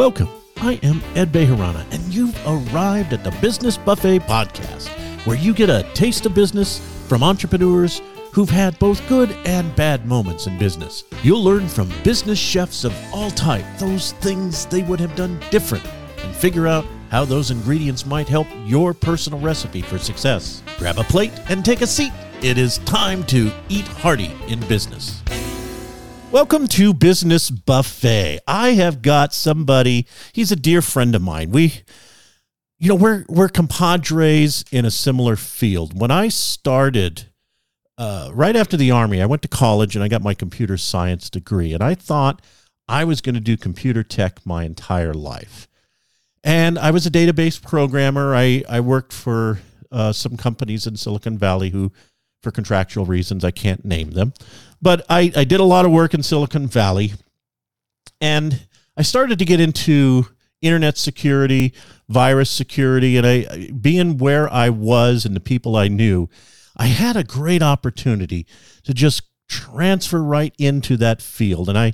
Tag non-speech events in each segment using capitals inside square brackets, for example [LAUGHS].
Welcome. I am Ed Bejarana, and you've arrived at the Business Buffet Podcast, where you get a taste of business from entrepreneurs who've had both good and bad moments in business. You'll learn from business chefs of all type those things they would have done different and figure out how those ingredients might help your personal recipe for success. Grab a plate and take a seat. It is time to eat hearty in business. Welcome to Business Buffet. I have got somebody, he's a dear friend of mine. We you know, we're we're compadres in a similar field. When I started uh, right after the army, I went to college and I got my computer science degree, and I thought I was going to do computer tech my entire life. And I was a database programmer. I I worked for uh, some companies in Silicon Valley who, for contractual reasons, I can't name them, but I I did a lot of work in Silicon Valley, and I started to get into internet security, virus security, and I being where I was and the people I knew, I had a great opportunity to just transfer right into that field. And I,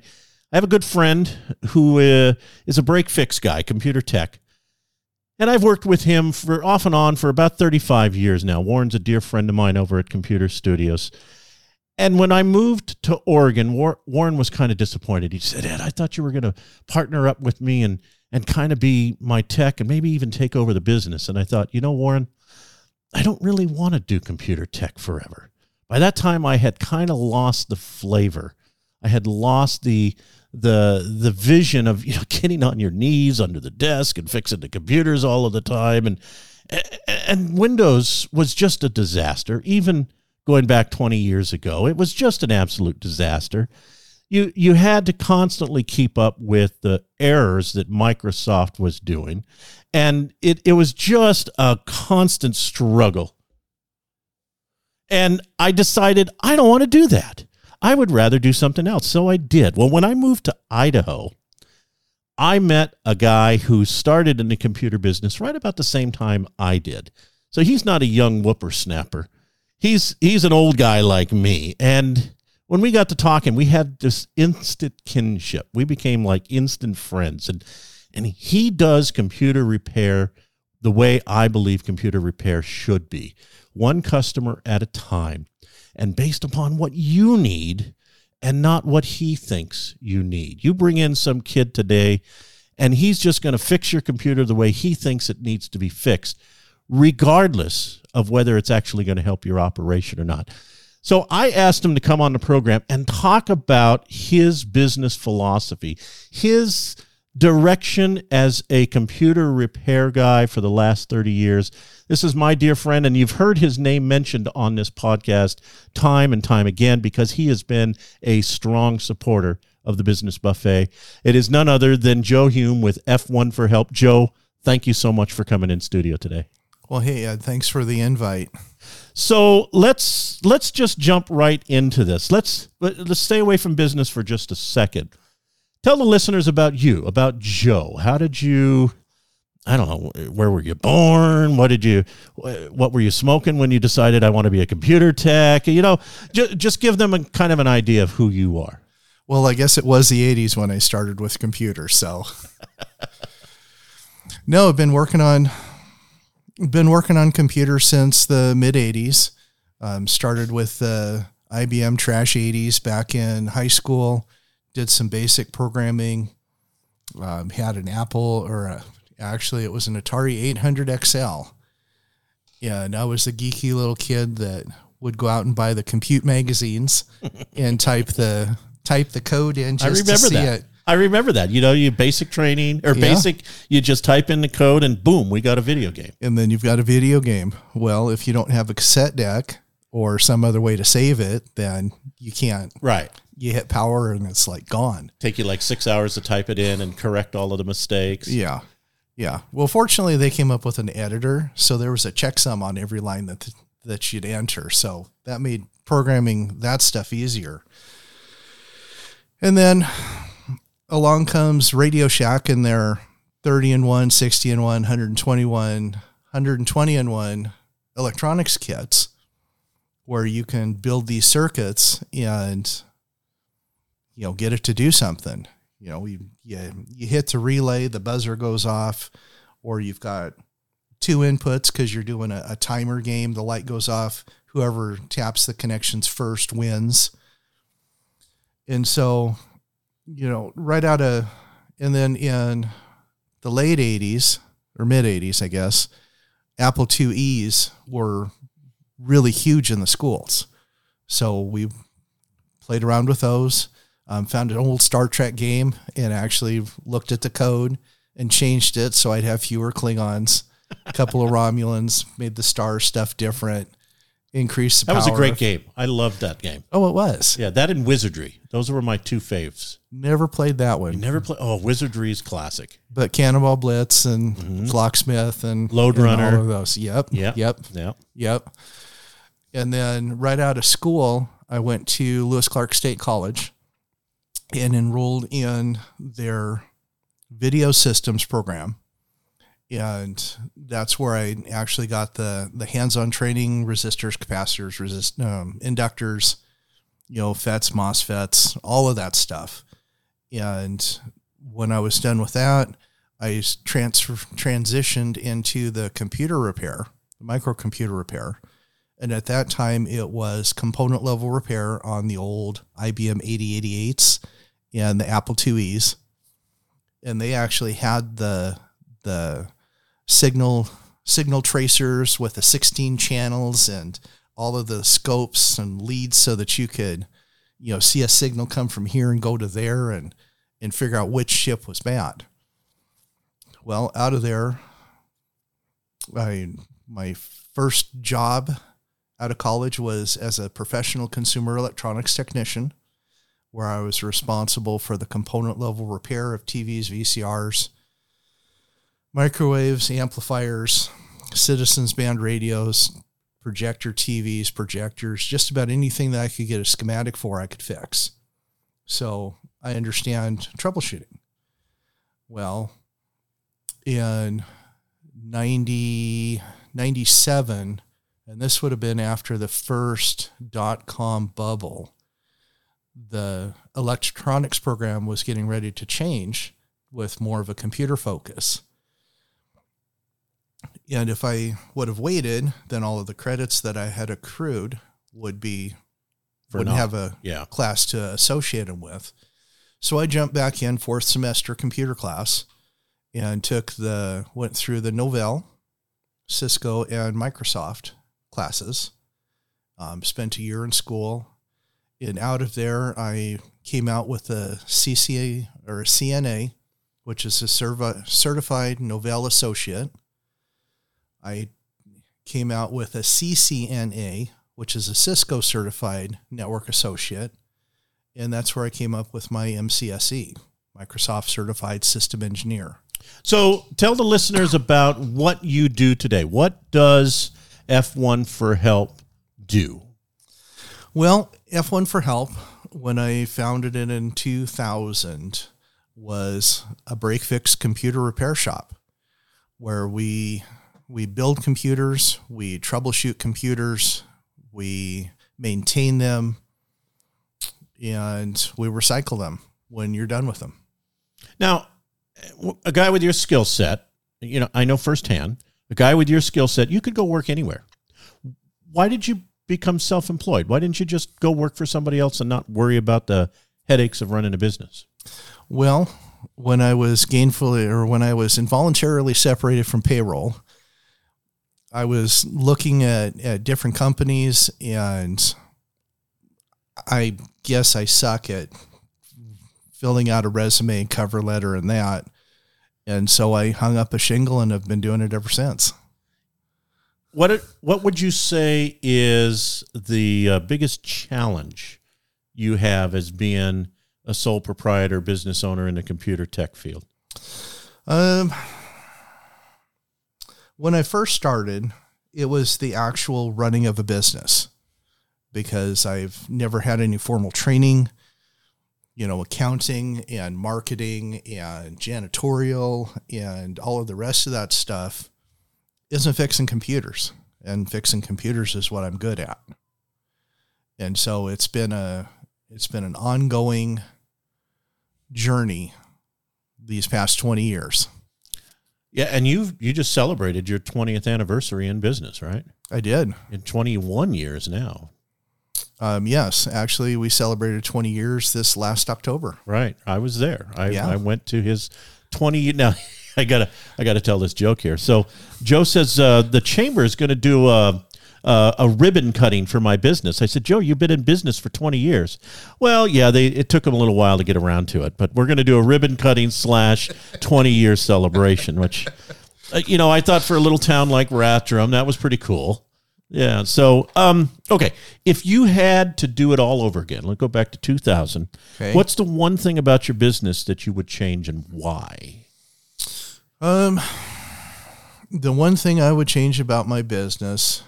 I have a good friend who uh, is a break fix guy, computer tech. And I've worked with him for off and on for about 35 years now. Warren's a dear friend of mine over at Computer Studios. And when I moved to Oregon, Warren was kind of disappointed. He said, Ed, I thought you were going to partner up with me and and kind of be my tech and maybe even take over the business. And I thought, you know, Warren, I don't really want to do computer tech forever. By that time, I had kind of lost the flavor. I had lost the the the vision of you know [LAUGHS] getting on your knees under the desk and fixing the computers all of the time and and Windows was just a disaster. Even going back 20 years ago, it was just an absolute disaster. You you had to constantly keep up with the errors that Microsoft was doing and it it was just a constant struggle. And I decided I don't want to do that. I would rather do something else so I did. Well when I moved to Idaho I met a guy who started in the computer business right about the same time I did. So he's not a young whippersnapper he's he's an old guy like me and when we got to talking, we had this instant kinship. We became like instant friends. And and he does computer repair the way I believe computer repair should be. One customer at a time and based upon what you need and not what he thinks you need. You bring in some kid today and he's just going to fix your computer the way he thinks it needs to be fixed, regardless of whether it's actually going to help your operation or not. So I asked him to come on the program and talk about his business philosophy, his direction as a computer repair guy for the last 30 years. This is my dear friend, and you've heard his name mentioned on this podcast time and time again because he has been a strong supporter of the Business Buffet. It is none other than Joe Hume with F1 for Help. Joe, thank you so much for coming in studio today. Well, hey, Ed, thanks for the invite. So let's let's just jump right into this. Let's let's stay away from business for just a second. Tell the listeners about you, about Joe. How did you? I don't know. Where were you born? What did you? What were you smoking when you decided I want to be a computer tech? You know, just just give them a kind of an idea of who you are. Well, I guess it was the '80s when I started with computers. So, [LAUGHS] no, I've been working on been working on computers since the mid 80s. Um, started with the IBM Trash 80s back in high school, did some basic programming, um, had an Apple, or a, actually, it was an Atari 800 XL. Yeah, and I was a geeky little kid that would go out and buy the compute magazines [LAUGHS] and type the type the code in just I remember to see that. it. I remember that. You know, you basic training or yeah. basic, you just type in the code and boom, we got a video game. And then you've got a video game. Well, if you don't have a cassette deck or some other way to save it, then you can't. Right. You hit power and it's like gone. Take you like six hours to type it in and correct all of the mistakes. Yeah. Yeah. Well, fortunately, they came up with an editor, so there was a checksum on every line that that you'd enter. So that made programming that stuff easier. And then along comes Radio Shack and their 30 and 1, 60 and 1, 121, 120 and 1 electronics kits where you can build these circuits and you know get it to do something. You know, you, you, you hit the relay, the buzzer goes off, or you've got two inputs because you're doing a, a timer game. The light goes off. Whoever taps the connections first wins. And so, you know, right out of, and then in the late 80s or mid 80s, I guess, Apple IIe's were really huge in the schools. So we played around with those, um, found an old Star Trek game, and actually looked at the code and changed it so I'd have fewer Klingons, a couple of Romulans, made the star stuff different, increased the That was a power great of- game. I loved that game. Oh, it was. Yeah, that and Wizardry. Those were my two faves. Never played that one. Never play. Oh, Wizardry is classic. But Cannonball Blitz and Locksmith and Mm-hmm. Load and Runner. all of those. Yep. Yeah. Yep. Yeah. Yep. And then right out of school, I went to Lewis Clark State College and enrolled in their video systems program. And that's where I actually got the the hands-on training, resistors, capacitors, resist um, inductors, you know, FETs, MOSFETs, all of that stuff. And when I was done with that, I transfer transitioned into the computer repair, the microcomputer repair. And at that time, it was component level repair on the old IBM 8088s and the Apple IIe's. And they actually had the the signal signal tracers with the 16 channels and all of the scopes and leads so that you could you know see a signal come from here and go to there and and figure out which ship was bad. Well, out of there, I my first job out of college was as a professional consumer electronics technician, where I was responsible for the component level repair of TVs, VCRs, microwaves, amplifiers, citizens band radios, projector TVs, projectors, just about anything that I could get a schematic for, I could fix. So I understand troubleshooting. Well, in 90, 97, and this would have been after the first dot com bubble, the electronics program was getting ready to change with more of a computer focus. And if I would have waited, then all of the credits that I had accrued would be For wouldn't now. have a Yeah. class to associate them with. So I jumped back in fourth semester computer class and took the went through the Novell, Cisco, and Microsoft classes. Um, spent a year in school, and out of there I came out with a CCA or a CNA, which is a certified Novell associate. I came out with a CCNA, which is a Cisco certified network associate. And that's where I came up with my MCSE, Microsoft Certified System Engineer. So tell the listeners about what you do today. What does F1 for Help do? Well, F1 for Help, when I founded it in 2000, was a break fix computer repair shop where we we build computers, we troubleshoot computers, we maintain them, and we recycle them when you're done with them. Now, a guy with your skill set, you know, I know firsthand, a guy with your skill set, you could go work anywhere. Why did you become self employed? Why didn't you just go work for somebody else and not worry about the headaches of running a business? Well, when I was gainfully or when I was involuntarily separated from payroll, I was looking at, at different companies and I guess I suck at filling out a resume and cover letter and that. And so I hung up a shingle and have been doing it ever since. What it- what would you say is the uh, biggest challenge you have as being a sole proprietor, business owner in the computer tech field? Um, when I first started, it was the actual running of a business because I've never had any formal training, you know, accounting and marketing and janitorial and all of the rest of that stuff isn't fixing computers. And fixing computers is what I'm good at. And so it's been a it's been an ongoing journey these past 20 years. Yeah, and you you just celebrated your 20th anniversary in business, right? I did. In 21 years now. Um, yes, actually, we celebrated 20 years this last October. Right, I was there. I, Yeah. I went to his 20. [LAUGHS] Now, I gotta I gotta tell this joke here. So Joe says uh, the chamber is going to do a, a a ribbon cutting for my business. I said, Joe, you've been in business for 20 years. Well, yeah, they it took them a little while to get around to it, but we're going to do a ribbon cutting slash 20 year celebration, which uh, you know I thought for a little town like Rathdrum that was pretty cool. Yeah. So, um, okay, if you had to do it all over again, let's go back to 2000. Okay. What's the one thing about your business that you would change and why? Um, the one thing I would change about my business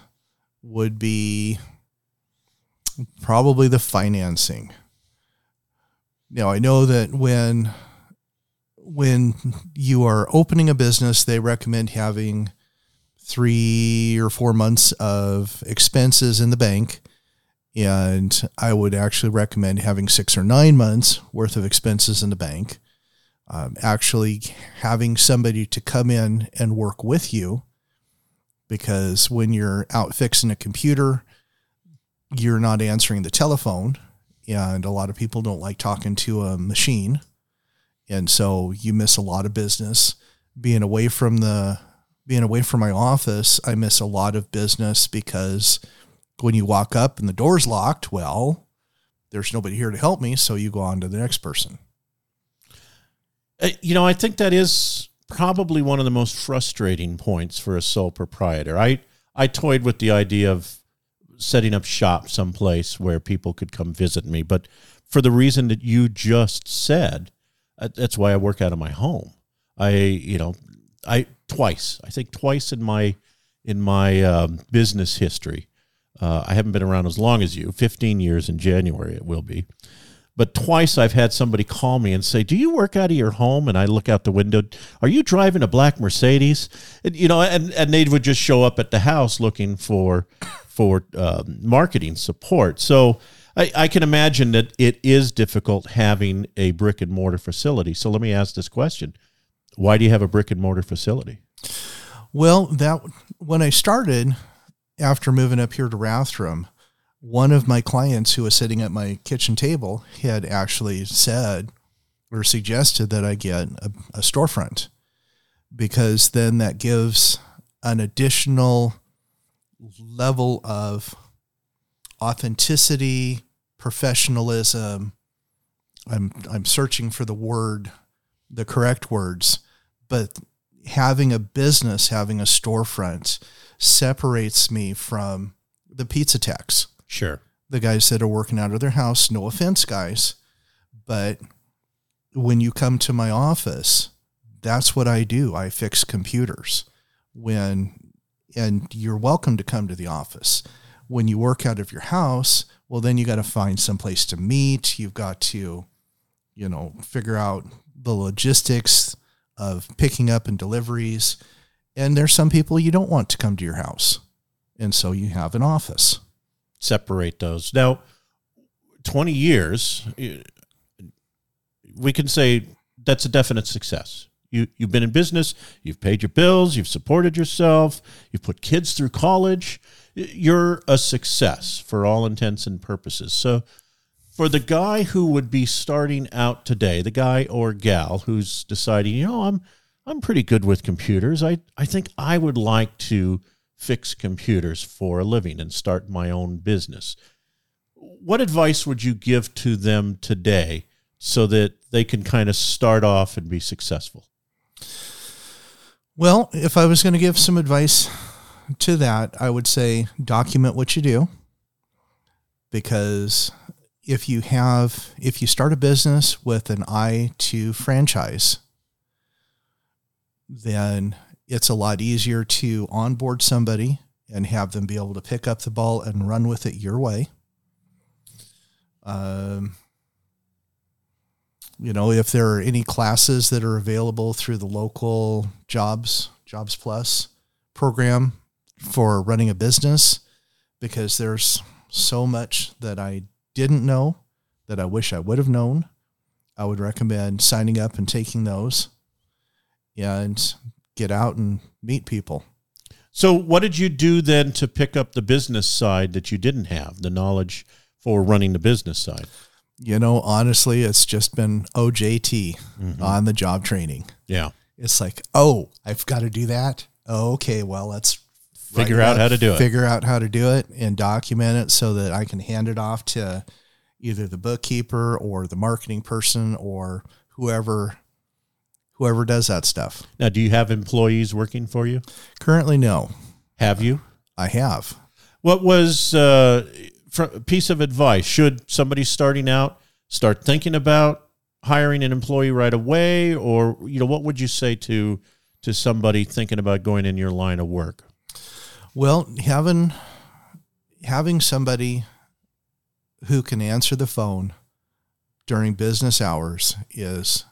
would be probably the financing. Now, I know that when when you are opening a business, they recommend having three or four months of expenses in the bank. And I would actually recommend having six or nine months worth of expenses in the bank um, actually having somebody to come in and work with you because when you're out fixing a computer you're not answering the telephone and a lot of people don't like talking to a machine. And so you miss a lot of business. Being away from the being away from my office i miss a lot of business because when you walk up and the door's locked well there's nobody here to help me so you go on to the next person. Uh, you know, I think that is probably one of the most frustrating points for a sole proprietor. I I toyed with the idea of setting up shop someplace where people could come visit me, but for the reason that you just said, uh, that's why I work out of my home. I, you know, I twice, I think twice in my in my um, business history. Uh, I haven't been around as long as you, 15 years in January it will be. But twice I've had somebody call me and say, "Do you work out of your home?" And I look out the window. Are you driving a black Mercedes? And, you know, and, and they would just show up at the house looking for for um, marketing support. So I, I can imagine that it is difficult having a brick and mortar facility. So let me ask this question: Why do you have a brick and mortar facility? Well, that when I started after moving up here to Rathdrum, one of my clients who was sitting at my kitchen table had actually said or suggested that I get a, a storefront because then that gives an additional level of authenticity, professionalism. I'm I'm searching for the word, the correct words, but having a business, having a storefront separates me from the pizza techs, Sure. the guys that are working out of their house. No offense, guys, but when you come to my office, that's what I do. I fix computers. When and you're welcome to come to the office. When you work out of your house, well then you got to find some place to meet. You've got to you know, figure out the logistics of picking up and deliveries. And there's some people you don't want to come to your house. And so you have an office. Separate those. Now, 20 years, eh, we can say that's a definite success. You, you've been in business, you've paid your bills, you've supported yourself, you've put kids through college. You're a success for all intents and purposes. So, for the guy who would be starting out today, the guy or gal who's deciding, you know, I'm I'm pretty good with computers. I, I think I would like to fix computers for a living and start my own business. What advice would you give to them today so that they can kind of start off and be successful? Well, if I was going to give some advice to that, I would say document what you do. Because if you have, if you start a business with an eye to franchise, then it's a lot easier to onboard somebody and have them be able to pick up the ball and run with it your way. Um, you know, if there are any classes that are available through the local jobs, Jobs Plus program for running a business, because there's so much that I didn't know that I wish I would have known. I would recommend signing up and taking those and get out and meet people. So, what did you do then to pick up the business side that you didn't have, the knowledge for running the business side? You know, honestly, it's just been OJT Mhm. on the job training. Yeah. It's like, oh, I've got to do that. Oh, okay, well, let's Figure out how to do it. Figure out how to do it and document it so that I can hand it off to either the bookkeeper or the marketing person or whoever whoever does that stuff. Now, do you have employees working for you? Currently, no, Have you? I have. What was uh, a piece of advice? Should somebody starting out start thinking about hiring an employee right away, or you know, what would you say to to somebody thinking about going in your line of work? Well, having having somebody who can answer the phone during business hours is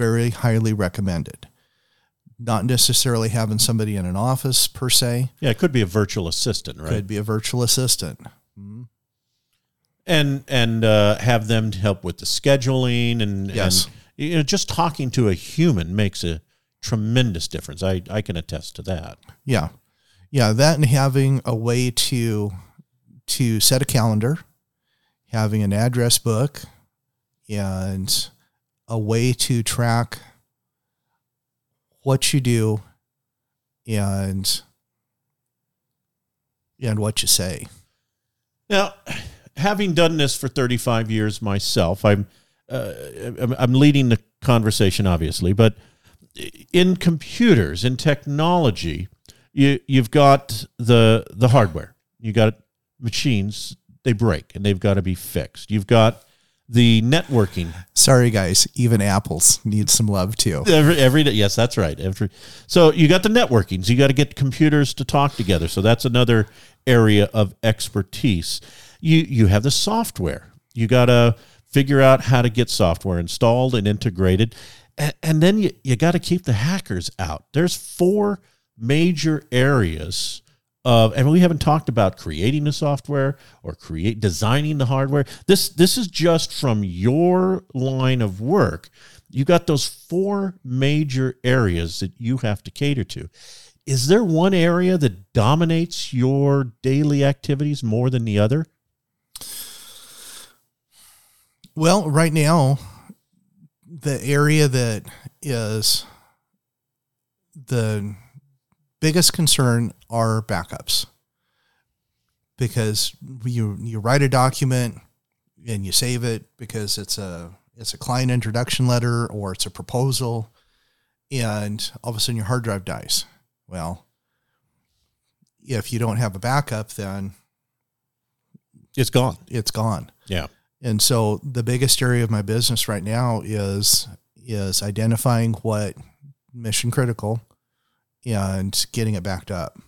very highly recommended. Not necessarily having somebody in an office per se. Yeah, it could be a virtual assistant, right? Could be a virtual assistant. Mhm. and and uh, have them help with the scheduling and Yes. and, you know just talking to a human makes a tremendous difference. I I can attest to that. Yeah. Yeah, that and having a way to to set a calendar, having an address book and a way to track what you do and and what you say. Now, having done this for 35 years myself, I'm uh, I'm- leading the conversation, obviously, but in computers, in technology, you you've got the the hardware, you got machines, they break and they've got to be fixed. You've got the networking Sorry guys, even apples need some love too. every every day. Yes, that's right. Every so you got the networking. So you got to get computers to talk together. So that's another area of expertise. You you have the software. You got to figure out how to get software installed and integrated, and, and then you you got to keep the hackers out. There's four major areas of and we haven't talked about creating the software or create designing the hardware. This this is just from your line of work. You got those four major areas that you have to cater to. Is there one area that dominates your daily activities more than the other? Well, right now, the area that is the biggest concern are backups because you you write a document and you save it because it's a it's a client introduction letter or it's a proposal and all of a sudden your hard drive dies. Well, if you don't have a backup then it's gone it's gone. yeah And so the biggest area of my business right now is is identifying what mission critical and getting it backed up.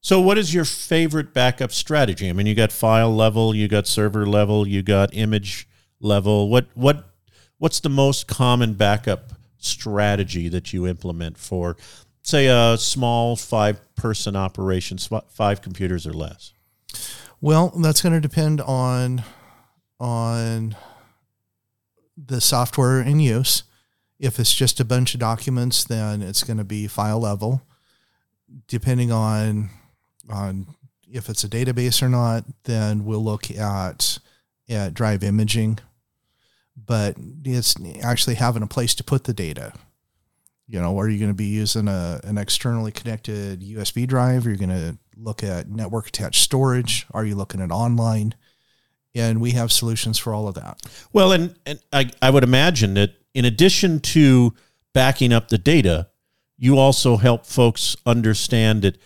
So, what is your favorite backup strategy? I mean, you got file level, you got server level, you got image level. What what what's the most common backup strategy that you implement for, say, a small five person operation, five computers or less? Well, that's going to depend on on the software in use. If it's just a bunch of documents, then it's going to be file level. Depending on on if it's a database or not, then we'll look at at drive imaging. But it's actually having a place to put the data. You know, are you going to be using a an externally connected USB drive? Are you going to look at network attached storage? Are you looking at online? And we have solutions for all of that. Well, and, and I, I would imagine that in addition to backing up the data, you also help folks understand that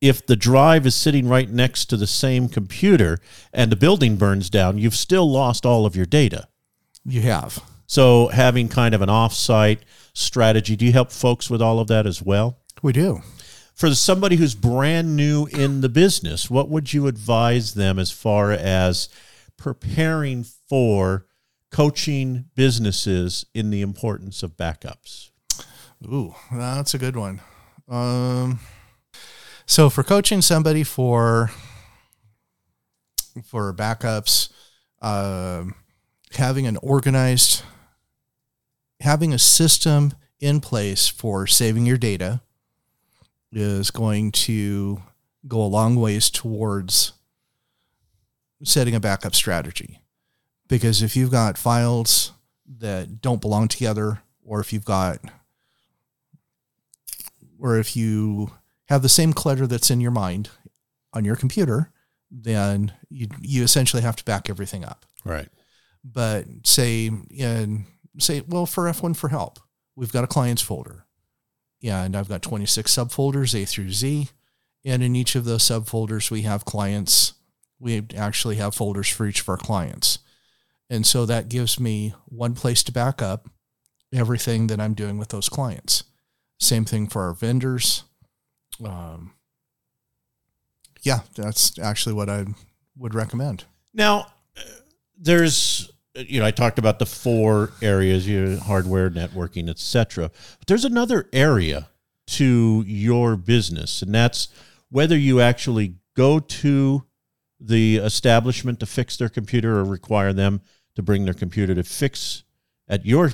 if the drive is sitting right next to the same computer and the building burns down, you've still lost all of your data. You have. So having kind of an offsite strategy, do you help folks with all of that as well? We do. For somebody who's brand new in the business, what would you advise them as far as preparing for coaching businesses in the importance of backups? Ooh, that's a good one. Um, so for coaching somebody for for backups, um, having an organized having a system in place for saving your data is going to go a long ways towards setting a backup strategy. Because if you've got files that don't belong together, or if you've got, or if you have the same clutter that's in your mind on your computer, then you, you essentially have to back everything up. Right. But say, in, say, well, for F1 for help, we've got a clients folder and I've got 26 subfolders, A through Z. And in each of those subfolders, we have clients. We actually have folders for each of our clients. And so that gives me one place to back up everything that I'm doing with those clients. Same thing for our vendors. Um, yeah, that's actually what I would recommend. Now, uh, there's you know I talked about the four areas: you know, hardware, networking, etc. But there's another area to your business, and that's whether you actually go to the establishment to fix their computer or require them to bring their computer to fix at your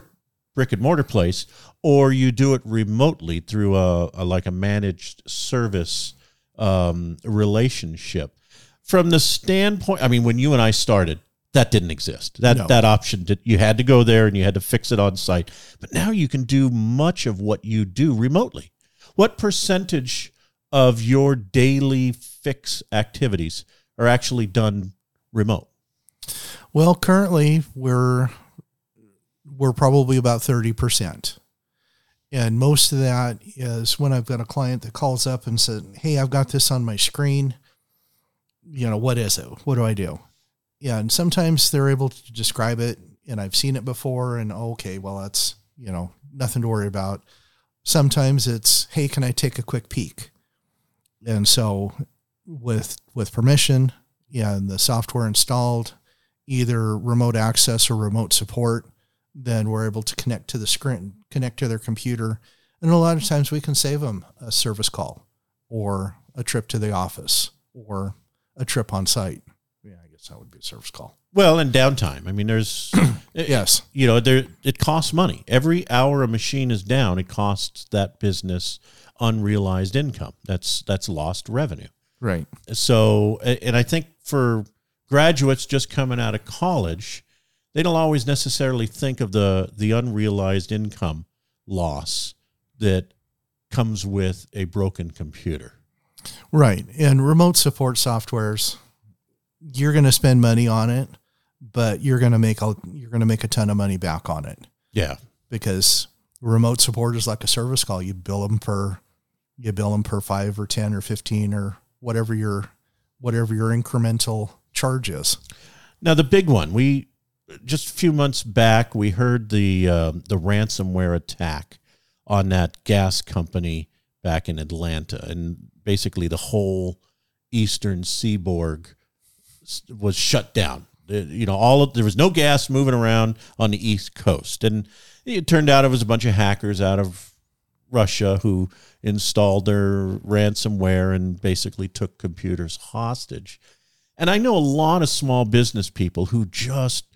brick and mortar place, or you do it remotely through a, a like a managed service um, relationship. From the standpoint, I mean, when you and I started, that didn't exist. That No. that option did, you had to go there and you had to fix it on site. But now you can do much of what you do remotely. What percentage of your daily fix activities are actually done remote? Well, currently we're we're probably about 30%. And most of that is when I've got a client that calls up and says, "Hey, I've got this on my screen. You know, what is it? What do I do?" Yeah, and sometimes they're able to describe it and I've seen it before and oh, okay, well that's, you know, nothing to worry about. Sometimes it's, "Hey, can I take a quick peek?" And so with with permission, yeah, and the software installed, either remote access or remote support, then we're able to connect to the screen, connect to their computer. And a lot of times we can save them a service call or a trip to the office or a trip on site. Yeah, I guess that would be a service call. Well, and downtime. I mean, there's [CLEARS THROAT] Yes. you know there it costs money every hour a machine is down it costs that business unrealized income that's that's lost revenue Right. so and i think for graduates just coming out of college they don't always necessarily think of the the unrealized income loss that comes with a broken computer Right. And remote support softwares, you're going to spend money on it, but you're going to make a, you're going to make a ton of money back on it. yeah because remote support is like a service call. You bill them per, you bill them per five or ten or fifteen or whatever your, whatever your incremental charge is. Now the big one, we just a few months back we heard the uh, the ransomware attack on that gas company back in Atlanta, and basically the whole eastern seaboard was shut down. You know, all of there was no gas moving around on the east coast, and it turned out it was a bunch of hackers out of Russia who installed their ransomware and basically took computers hostage. And I know a lot of small business people who just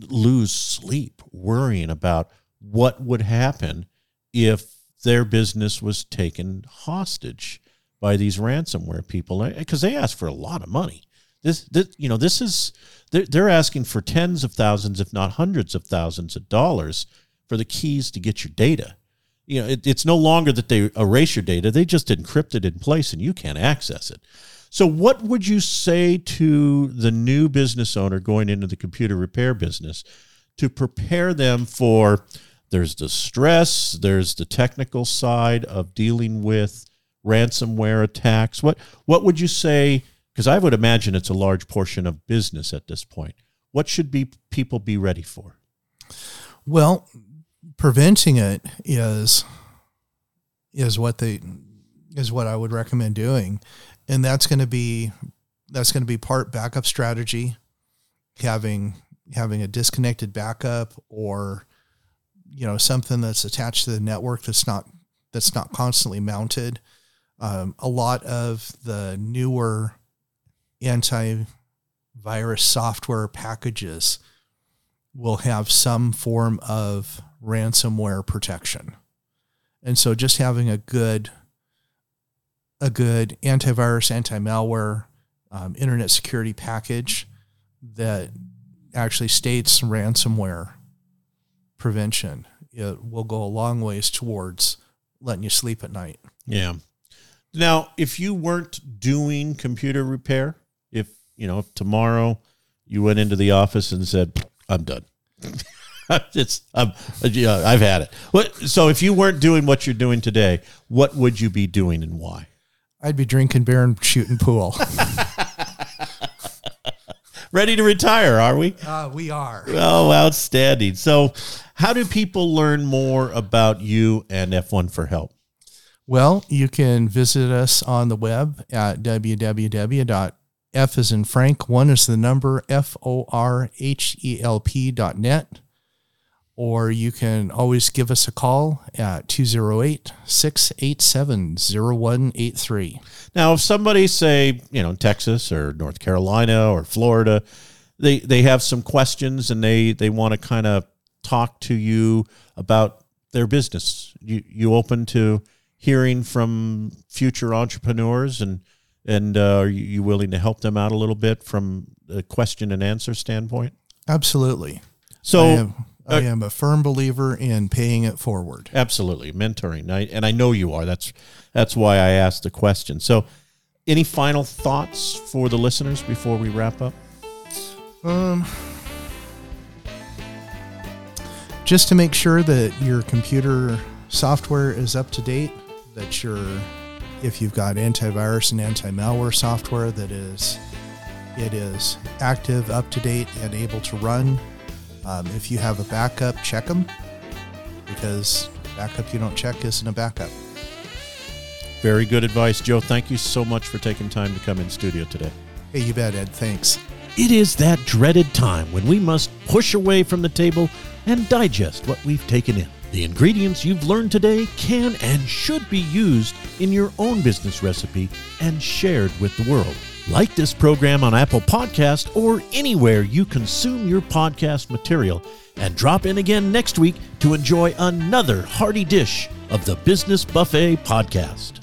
lose sleep worrying about what would happen if their business was taken hostage by these ransomware people eh, because they ask for a lot of money. This, this you know, this is they're, they're asking for tens of thousands, if not hundreds of thousands of dollars for the keys to get your data. You know, it, it's no longer that they erase your data; they just encrypt it in place, and you can't access it. So, what would you say to the new business owner going into the computer repair business to prepare them for? There's the stress, there's the technical side of dealing with ransomware attacks. What what would you say? Because I would imagine it's a large portion of business at this point. What should be people be ready for? Well, preventing it is, is what they, is what I would recommend doing. And that's going to be, that's going to be part backup strategy, having, having a disconnected backup or, you know, something that's attached to the network that's not, that's not constantly mounted. Um, a lot of the newer antivirus software packages will have some form of ransomware protection. And so just having a good a good antivirus, anti-malware, um, internet security package that actually states ransomware prevention. It will go a long ways towards letting you sleep at night. Yeah. Now, if you weren't doing computer repair, if you know, if tomorrow you went into the office and said, "I'm done," [LAUGHS] [LAUGHS] it's I'm, yeah, I've had it. What? So, if you weren't doing what you're doing today, what would you be doing and why? I'd be drinking beer and shooting pool. [LAUGHS] Ready to retire, are we? Uh, we are. Oh, outstanding. So, how do people learn more about you and F1 for Help? Well, you can visit us on the web at www.f is in Frank, one is the number, F O R H E L P dot net. Or you can always give us a call at 208 687 0183. Now, if somebody say, you know, in Texas or North Carolina or Florida, they they have some questions and they they want to kind of talk to you about their business. You you open to hearing from future entrepreneurs and and uh, are you willing to help them out a little bit from a question and answer standpoint? Absolutely. So I am a firm believer in paying it forward. Absolutely, mentoring, I, and I know you are. That's that's why I asked the question. So, any final thoughts for the listeners before we wrap up? Um, just to make sure that your computer software is up to date, that your if you've got antivirus and anti-malware software that is it is active, up to date, and able to run. Um, if you have a backup, check them because backup you don't check isn't a backup. Very good advice, Joe. Thank you so much for taking time to come in studio today. Hey, you bet, Ed. Thanks. It is that dreaded time when we must push away from the table and digest what we've taken in. The ingredients you've learned today can and should be used in your own business recipe and shared with the world. Like this program on Apple Podcast or anywhere you consume your podcast material, and drop in again next week to enjoy another hearty dish of the Business Buffet podcast.